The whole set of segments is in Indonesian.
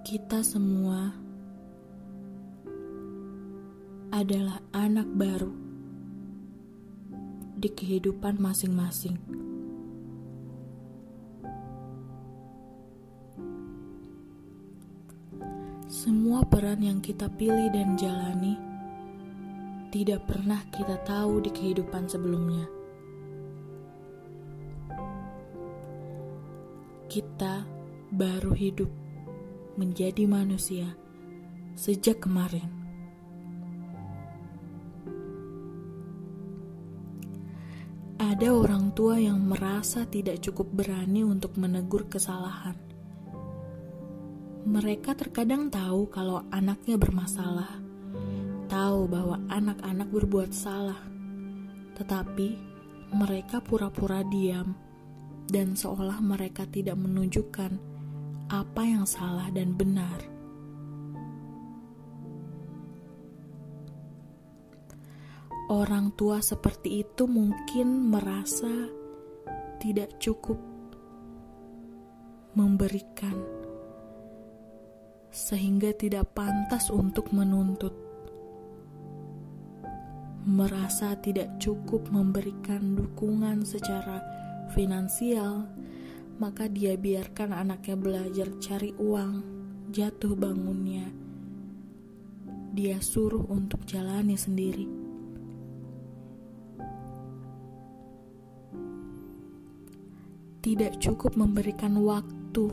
Kita semua adalah anak baru di kehidupan masing-masing. Semua peran yang kita pilih dan jalani tidak pernah kita tahu di kehidupan sebelumnya. Kita baru hidup menjadi manusia sejak kemarin. Ada orang tua yang merasa tidak cukup berani untuk menegur kesalahan. Mereka terkadang tahu kalau anaknya bermasalah, tahu bahwa anak-anak berbuat salah, tetapi mereka pura-pura diam dan seolah mereka tidak menunjukkan apa yang salah dan benar. Orang tua seperti itu mungkin merasa tidak cukup memberikan, sehingga tidak pantas untuk menuntut merasa tidak cukup memberikan dukungan secara finansial, maka dia biarkan anaknya belajar cari uang, jatuh bangunnya. Dia suruh untuk jalani sendiri. Tidak cukup memberikan waktu,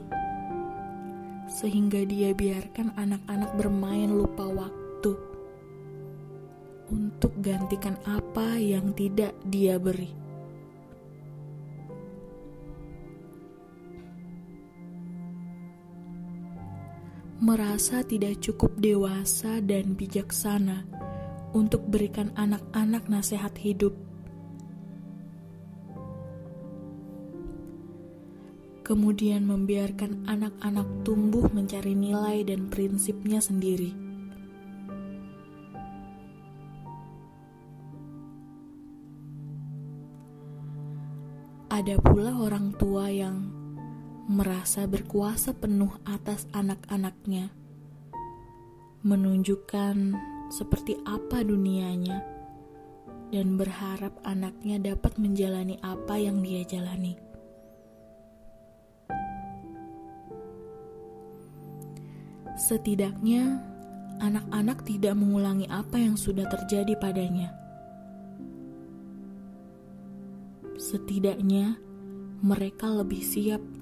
sehingga dia biarkan anak-anak bermain lupa waktu untuk gantikan apa yang tidak dia beri. Merasa tidak cukup dewasa dan bijaksana untuk berikan anak-anak nasihat hidup. Kemudian membiarkan anak-anak tumbuh mencari nilai dan prinsipnya sendiri. Ada pula orang tua yang merasa berkuasa penuh atas anak-anaknya, menunjukkan seperti apa dunianya, dan berharap anaknya dapat menjalani apa yang dia jalani. Setidaknya, anak-anak tidak mengulangi apa yang sudah terjadi padanya. Setidaknya, mereka lebih siap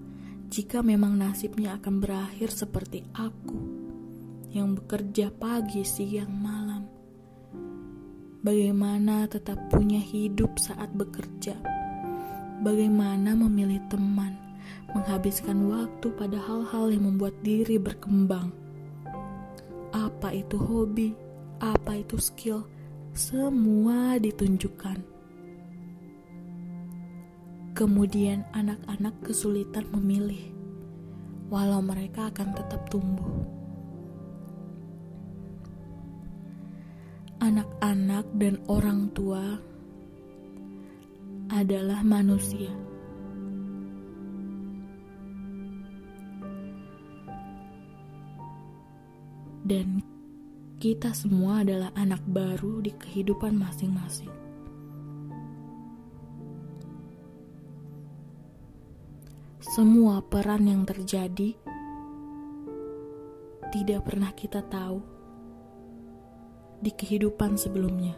jika memang nasibnya akan berakhir seperti aku yang bekerja pagi, siang, malam. Bagaimana tetap punya hidup saat bekerja? Bagaimana memilih teman, menghabiskan waktu pada hal-hal yang membuat diri berkembang? Apa itu hobi? Apa itu skill? Semua ditunjukkan Kemudian anak-anak kesulitan memilih, walau mereka akan tetap tumbuh. Anak-anak dan orang tua adalah manusia. Dan kita semua adalah anak baru di kehidupan masing-masing. Semua peran yang terjadi tidak pernah kita tahu di kehidupan sebelumnya.